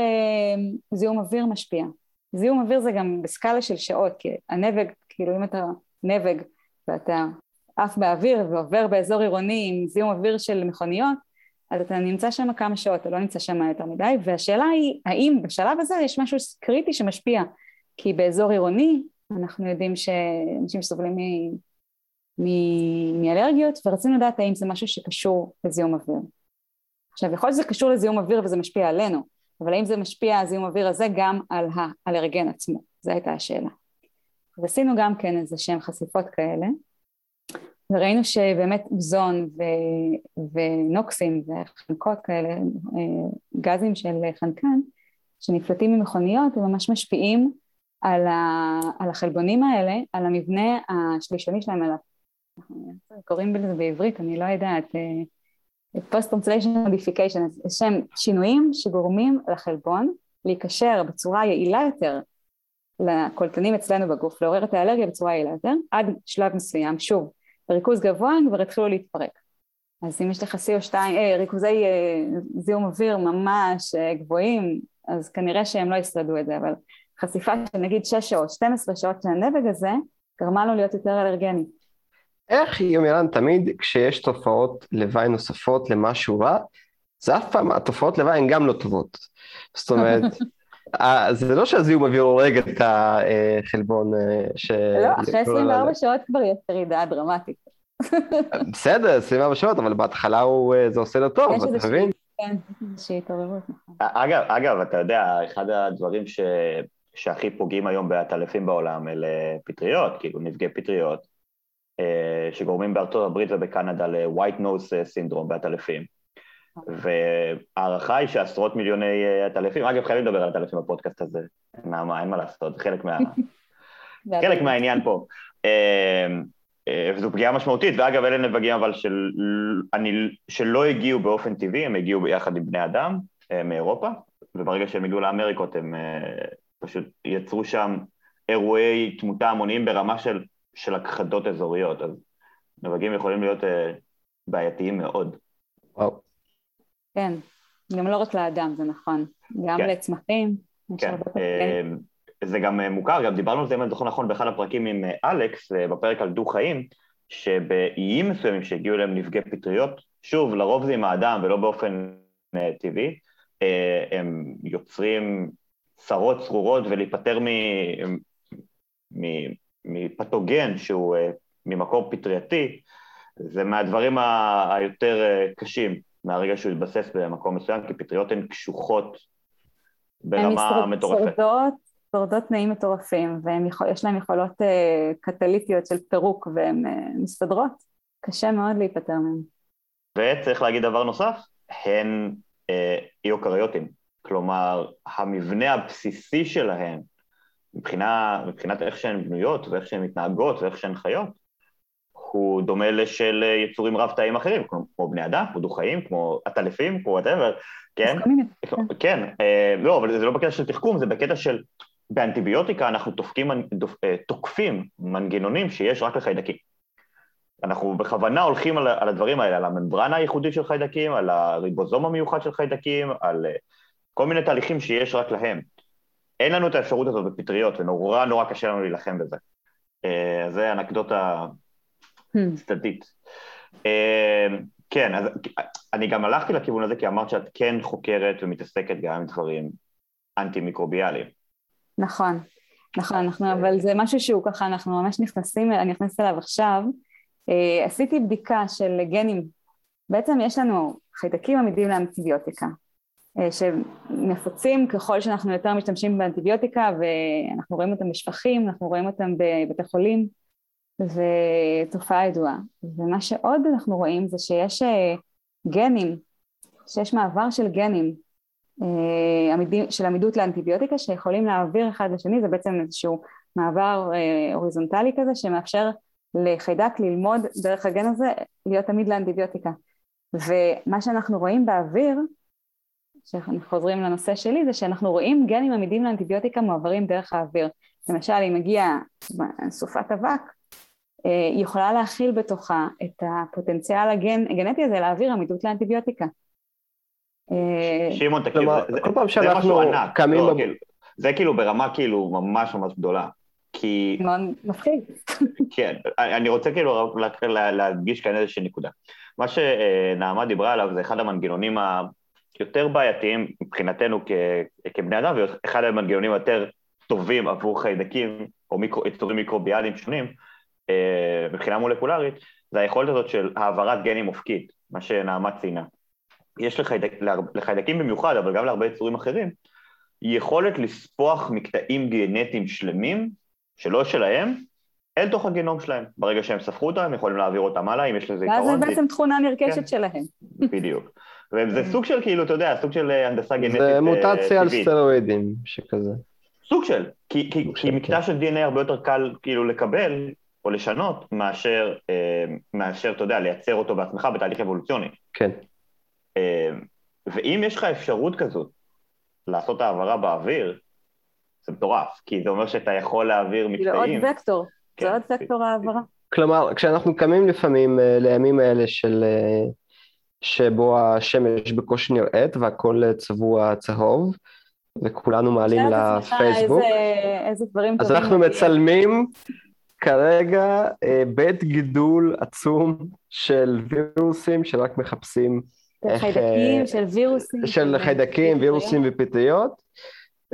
[SPEAKER 4] זיהום אוויר משפיע. זיהום אוויר זה גם בסקאלה של שעות, כי הנבג, כאילו אם אתה נבג ואתה עף באוויר ועובר באזור עירוני עם זיהום אוויר של מכוניות, אז אתה נמצא שם כמה שעות, אתה לא נמצא שם יותר מדי, והשאלה היא, האם בשלב הזה יש משהו קריטי שמשפיע? כי באזור עירוני אנחנו יודעים שאנשים סובלים מ... מ... מאלרגיות, ורצינו לדעת האם זה משהו שקשור לזיהום אוויר. עכשיו, יכול להיות שזה קשור לזיהום אוויר וזה משפיע עלינו, אבל האם זה משפיע, הזיהום אוויר הזה, גם על האלרגן עצמו? זו הייתה השאלה. ועשינו גם כן איזה שהן חשיפות כאלה, וראינו שבאמת אוזון ו- ונוקסים וחנקות כאלה, אה, גזים של חנקן, שנפלטים ממכוניות הם ממש משפיעים על, ה- על החלבונים האלה, על המבנה השלישוני שלהם, על ה... קוראים לזה בעברית, אני לא יודעת, אה, post-translation modification, שהם שינויים שגורמים לחלבון להיקשר בצורה יעילה יותר לקולטנים אצלנו בגוף, לעורר את האלרגיה בצורה יעילה יותר, עד שלב מסוים, שוב, בריכוז גבוה הם כבר התחילו להתפרק. אז אם יש לך CO2, אה, ריכוזי אה, זיהום אוויר ממש אה, גבוהים, אז כנראה שהם לא ישרדו את זה, אבל חשיפה של נגיד 6 שעות, 12 שעות של הנבג הזה, גרמה לו להיות יותר אלרגני.
[SPEAKER 2] איך יומירן תמיד כשיש תופעות לוואי נוספות למשהו רע, זה אף פעם, התופעות לוואי הן גם לא טובות. זאת אומרת, זה לא שהזיהום אוויר הורג את החלבון אה, ש...
[SPEAKER 4] לא, אחרי 24 שעות כבר יש ירידה דרמטית.
[SPEAKER 2] בסדר, 24 שעות, אבל בהתחלה אה, זה עושה לו טוב, אתה מבין?
[SPEAKER 4] כן, איזושהי התעוררות, נכון.
[SPEAKER 3] אגב, אגב, אתה יודע, אחד הדברים ש... שהכי פוגעים היום בעטלפים בעולם אלה פטריות, כאילו נפגעי פטריות, שגורמים בארצות הברית ובקנדה ל-white nose syndrome בעטלפים. וההערכה היא שעשרות מיליוני אה, עטלפים, אגב חייבים לדבר על עטלפים בפודקאסט הזה, נעמה, אין מה לעשות, זה חלק, מה... חלק מהעניין פה. אמ, אה, וזו פגיעה משמעותית, ואגב אלה נבגים אבל של... אני... שלא הגיעו באופן טבעי, הם הגיעו ביחד עם בני אדם אה, מאירופה, וברגע שהם הגיעו לאמריקות הם פשוט יצרו שם אירועי תמותה המוניים ברמה של, של הכחדות אזוריות, אז נבגים יכולים להיות בעייתיים מאוד.
[SPEAKER 2] וואו.
[SPEAKER 4] כן, גם לא רק לאדם, זה נכון, גם כן. לצמחים.
[SPEAKER 3] כן, אה, זה גם אה, מוכר, גם דיברנו על זה, אם אני זוכר נכון, באחד הפרקים עם אה, אלכס, בפרק על דו-חיים, שבאיים מסוימים שהגיעו אליהם נפגעי פטריות, שוב, לרוב זה עם האדם ולא באופן טבעי, הם יוצרים צרות צרורות ולהיפטר מפתוגן שהוא ממקור פטרייתי, זה מהדברים היותר קשים מהרגע שהוא התבסס במקום מסוים, כי פטריות הן קשוחות ברמה מטורפת.
[SPEAKER 4] הן שורדות, שורדות תנאים מטורפים, ויש להן יכולות אה, קטליטיות של פירוק, והן אה, מסתדרות. קשה מאוד להיפטר מהן.
[SPEAKER 3] וצריך להגיד דבר נוסף, הן אה, איוקריוטים. כלומר, המבנה הבסיסי שלהן, מבחינה, מבחינת איך שהן בנויות ואיך שהן מתנהגות ואיך שהן חיות, הוא דומה לשל יצורים רב-תאיים אחרים, כמו, כמו בני אדם, כמו דו-חיים, כמו עטלפים, כמו וואטאבר, כן? כן, כן אה, לא, אבל זה לא בקטע של תחכום, זה בקטע של... באנטיביוטיקה אנחנו תופקים, אה, תוקפים מנגנונים שיש רק לחיידקים. אנחנו בכוונה הולכים על, על הדברים האלה, על הממברנה הייחודית של חיידקים, על הריבוזום המיוחד של חיידקים, על כל מיני תהליכים שיש רק להם. אין לנו את האפשרות הזאת בפטריות, ונורא נורא קשה לנו להילחם בזה. זה אנקדוטה. צדדית. Uh, כן, אז אני גם הלכתי לכיוון הזה כי אמרת שאת כן חוקרת ומתעסקת גם עם דברים אנטי-מיקרוביאליים.
[SPEAKER 4] נכון, נכון, אנחנו, אבל זה משהו שהוא ככה, אנחנו ממש נכנסים, אני נכנסת אליו עכשיו. Uh, עשיתי בדיקה של גנים, בעצם יש לנו חיידקים עמידים לאנטיביוטיקה, uh, שנפוצים ככל שאנחנו יותר משתמשים באנטיביוטיקה ואנחנו רואים אותם בשפכים, אנחנו רואים אותם בבתי חולים, ותופעה ידועה. ומה שעוד אנחנו רואים זה שיש uh, גנים, שיש מעבר של גנים uh, של עמידות לאנטיביוטיקה שיכולים להעביר אחד לשני, זה בעצם איזשהו מעבר uh, הוריזונטלי כזה שמאפשר לחיידק ללמוד דרך הגן הזה להיות תמיד לאנטיביוטיקה. ומה שאנחנו רואים באוויר, שאנחנו חוזרים לנושא שלי, זה שאנחנו רואים גנים עמידים לאנטיביוטיקה מועברים דרך האוויר. למשל, אם מגיע סופת אבק, אה, יכולה להכיל בתוכה את הפוטנציאל הגנ... הגנטי הזה להעביר עמידות לאנטיביוטיקה.
[SPEAKER 3] אה, שמעון, תקשיב, זה משהו ענק, קמים... לא, כאילו, זה כאילו ברמה כאילו ממש ממש גדולה. כי...
[SPEAKER 4] מאוד מפחיד.
[SPEAKER 3] כן, אני רוצה כאילו להדגיש כאן איזושהי נקודה. מה שנעמה דיברה עליו זה אחד המנגנונים היותר בעייתיים מבחינתנו כבני אדם, ואחד המנגנונים היותר טובים עבור חיידקים או יצורים מיקרוביאליים שונים אה, מבחינה מולקולרית, זה היכולת הזאת של העברת גנים אופקית, מה שנעמה ציינה. יש לחיידק, לחיידקים במיוחד, אבל גם להרבה יצורים אחרים, יכולת לספוח מקטעים גנטיים שלמים שלא שלהם, אל תוך הגנום שלהם. ברגע שהם ספחו אותם, הם יכולים להעביר אותם הלאה, אם יש לזה
[SPEAKER 4] עיקרון. ואז זה בעצם תכונה נרכשת כן. שלהם.
[SPEAKER 3] בדיוק. וזה סוג של כאילו, אתה יודע, סוג של אה, הנדסה גנטית טבעית.
[SPEAKER 2] זה מוטציה על סטרואידים, שכזה.
[SPEAKER 3] סוג של, כי, כי, כי מקטע כן. של DNA הרבה יותר קל כאילו לקבל או לשנות מאשר, אה, מאשר, אתה יודע, לייצר אותו בעצמך בתהליך אבולוציוני.
[SPEAKER 2] כן.
[SPEAKER 3] אה, ואם יש לך אפשרות כזאת לעשות העברה באוויר, זה מטורף, כי זה אומר שאתה יכול להעביר מקטעים.
[SPEAKER 4] זה עוד וקטור, כן, זה עוד וקטור העברה.
[SPEAKER 2] כלומר, כשאנחנו קמים לפעמים uh, לימים האלה של... Uh, שבו השמש בקושי נראית והכל צבוע צהוב, וכולנו מעלים לפייסבוק.
[SPEAKER 4] איזה, איזה דברים
[SPEAKER 2] אז אנחנו מצלמים כרגע uh, בית גידול עצום של וירוסים שרק מחפשים
[SPEAKER 4] איך... חיידקים, של וירוסים.
[SPEAKER 2] של חיידקים, וירוסים ופטריות.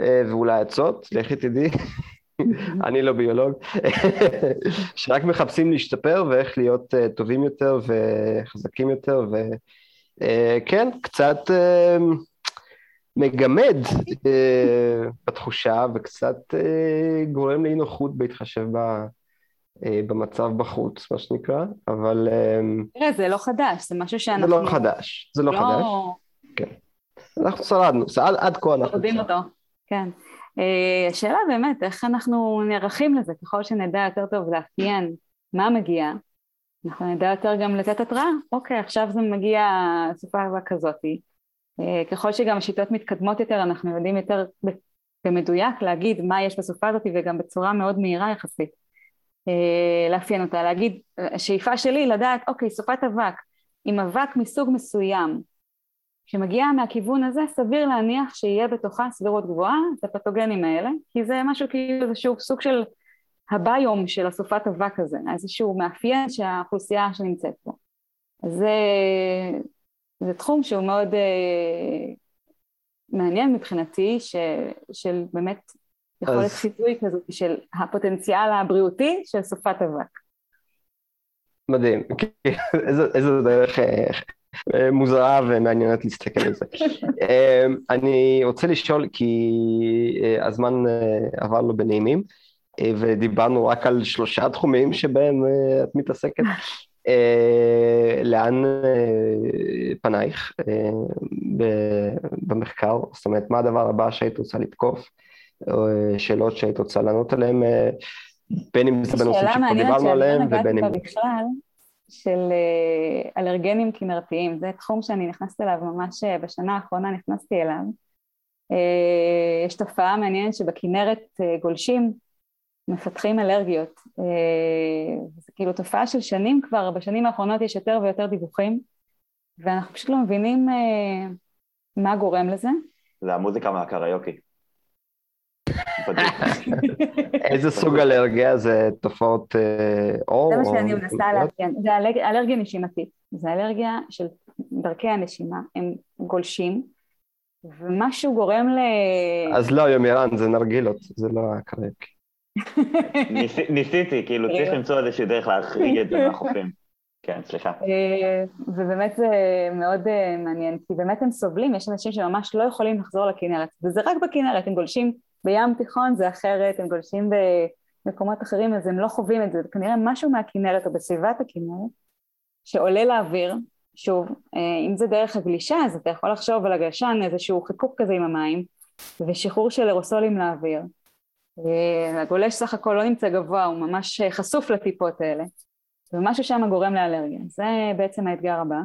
[SPEAKER 2] אה, ואולי עצות, לכי תדעי, אני לא ביולוג, שרק מחפשים להשתפר ואיך להיות אה, טובים יותר וחזקים יותר, וכן, אה, קצת מגמד בתחושה וקצת גורם לאי נוחות בהתחשב ב... במצב בחוץ, מה שנקרא, אבל...
[SPEAKER 4] תראה, זה לא חדש, זה משהו שאנחנו...
[SPEAKER 2] זה לא חדש, זה לא, לא... חדש. כן. אנחנו שרדנו, עד, עד כה אנחנו...
[SPEAKER 4] יודעים אותו. כן. אה, השאלה באמת, איך אנחנו נערכים לזה, ככל שנדע יותר טוב לאפיין מה מגיע, אנחנו נדע יותר גם לתת התראה, אוקיי, עכשיו זה מגיע סופה כזאתי. אה, ככל שגם השיטות מתקדמות יותר, אנחנו יודעים יותר במדויק להגיד מה יש בסופה הזאת וגם בצורה מאוד מהירה יחסית. אה, לאפיין אותה, להגיד, השאיפה שלי לדעת, אוקיי, סופת אבק, עם אבק מסוג מסוים, שמגיעה מהכיוון הזה, סביר להניח שיהיה בתוכה סבירות גבוהה את הפתוגנים האלה, כי זה משהו כאילו איזשהו סוג של הביום של הסופת אבק הזה, איזשהו מאפיין שהאוכלוסייה שנמצאת פה. זה, זה תחום שהוא מאוד אה, מעניין מבחינתי, ש, של באמת יכולת אז... חיזוי כזאת של הפוטנציאל הבריאותי של סופת אבק.
[SPEAKER 2] מדהים, איזה דרך מוזרה ומעניינת להסתכל על זה. אני רוצה לשאול, כי הזמן עבר לו בנעימים, ודיברנו רק על שלושה תחומים שבהם את מתעסקת. לאן פנייך במחקר? זאת אומרת, מה הדבר הבא שהיית רוצה לתקוף? שאלות שהיית רוצה לענות עליהן, בין אם זה בנושאים שכבר דיברנו עליהם ובין אם...
[SPEAKER 4] בכלל, של אלרגנים כנרתיים, זה תחום שאני נכנסת אליו ממש בשנה האחרונה נכנסתי אליו. יש תופעה מעניינת שבכנרת גולשים מפתחים אלרגיות. זה כאילו תופעה של שנים כבר, בשנים האחרונות יש יותר ויותר דיווחים, ואנחנו פשוט לא מבינים מה גורם לזה.
[SPEAKER 3] זה המוזיקה מהקריוקי.
[SPEAKER 2] איזה סוג אלרגיה זה תופעות אור?
[SPEAKER 4] זה מה שאני מנסה לאפיין, זה אלרגיה נשימתית, זה אלרגיה של דרכי הנשימה, הם גולשים, ומשהו גורם ל...
[SPEAKER 2] אז לא, יומירן, זה נרגילות, זה לא הקריוקי.
[SPEAKER 3] ניסיתי, כאילו צריך למצוא איזושהי דרך להחריג את זה מהחופים. כן, סליחה.
[SPEAKER 4] ובאמת זה מאוד מעניין, כי באמת הם סובלים, יש אנשים שממש לא יכולים לחזור לכנרת, וזה רק בכנרת, הם גולשים בים תיכון זה אחרת, הם גולשים במקומות אחרים, אז הם לא חווים את זה, זה כנראה משהו מהכנרת או בסביבת הכנרת, שעולה לאוויר, שוב, אם זה דרך הגלישה, אז אתה יכול לחשוב על הגלשן, איזשהו חיקוק כזה עם המים, ושחרור של אירוסולים לאוויר. הגולש סך הכל לא נמצא גבוה, הוא ממש חשוף לטיפות האלה, ומשהו שם גורם לאלרגיה. זה בעצם האתגר הבא.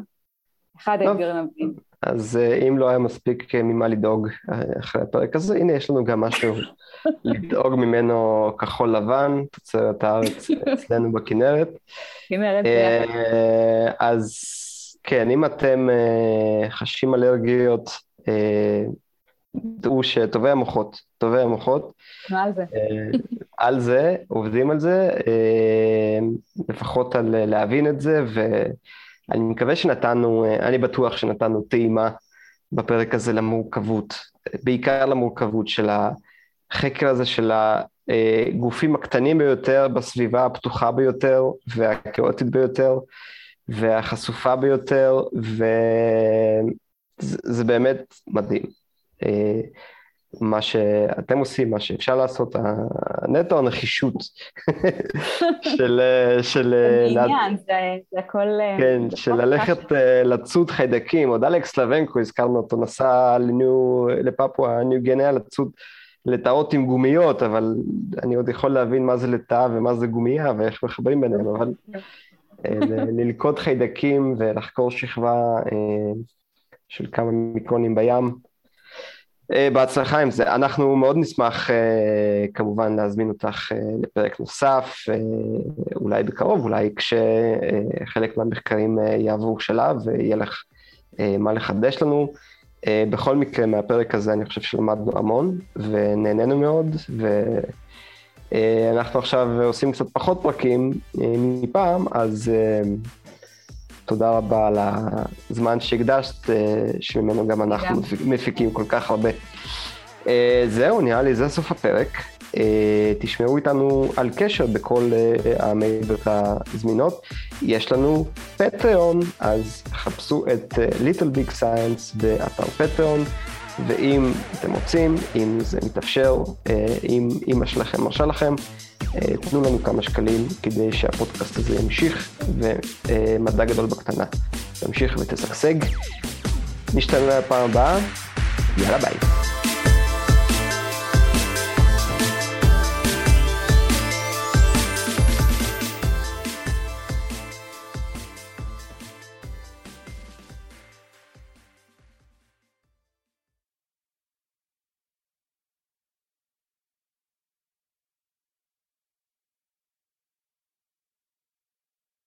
[SPEAKER 4] אחד האתגרים הבאים.
[SPEAKER 2] אז אה, אם לא היה מספיק אה, ממה לדאוג אה, אחרי הפרק הזה, הנה יש לנו גם משהו לדאוג ממנו כחול לבן, תוצרת הארץ אצלנו בכנרת.
[SPEAKER 4] כנרת
[SPEAKER 2] אז כן, אם אתם חשים אלרגיות, דעו שטובי המוחות, טובי המוחות.
[SPEAKER 4] מה על זה?
[SPEAKER 2] על זה, עובדים על זה, לפחות על להבין את זה, ואני מקווה שנתנו, אני בטוח שנתנו טעימה בפרק הזה למורכבות, בעיקר למורכבות של החקר הזה של הגופים הקטנים ביותר בסביבה הפתוחה ביותר והכאוטית ביותר והחשופה ביותר, וזה באמת מדהים. מה שאתם עושים, מה שאפשר לעשות, הנטו הנחישות של... של
[SPEAKER 4] עניין, זה הכל...
[SPEAKER 2] כן, של ללכת לצוד חיידקים, עוד אלכס לוונקו, הזכרנו אותו, נסע לפפואה, ניו גניה לצוד לטאות עם גומיות, אבל אני עוד יכול להבין מה זה לטאה ומה זה גומייה ואיך מחברים ביניהם, אבל ללכוד חיידקים ולחקור שכבה של כמה מיקרונים בים, בהצלחה עם זה. אנחנו מאוד נשמח uh, כמובן להזמין אותך uh, לפרק נוסף, אולי בקרוב, אולי כשחלק מהמחקרים יעברו שלב ויהיה לך מה לחדש לנו. בכל מקרה, מהפרק הזה אני חושב שלמדנו המון ונהנינו מאוד, ואנחנו עכשיו עושים קצת פחות פרקים מפעם, אז... Uh, תודה רבה על הזמן שהקדשת, אה, שממנו גם אנחנו מפיקים כל כך הרבה. אה, זהו, נראה לי זה סוף הפרק. אה, תשמעו איתנו על קשר בכל המדיות הזמינות. יש לנו פטריון, אז חפשו את Little Big Science באתר פטריון, ואם אתם רוצים, אם זה מתאפשר, אם אמא שלכם מרשה לכם, תנו לנו כמה שקלים כדי שהפודקאסט הזה ימשיך, ומדע גדול בקטנה תמשיך ותשגשג. נשתנה לפעם הבאה, יאללה ביי.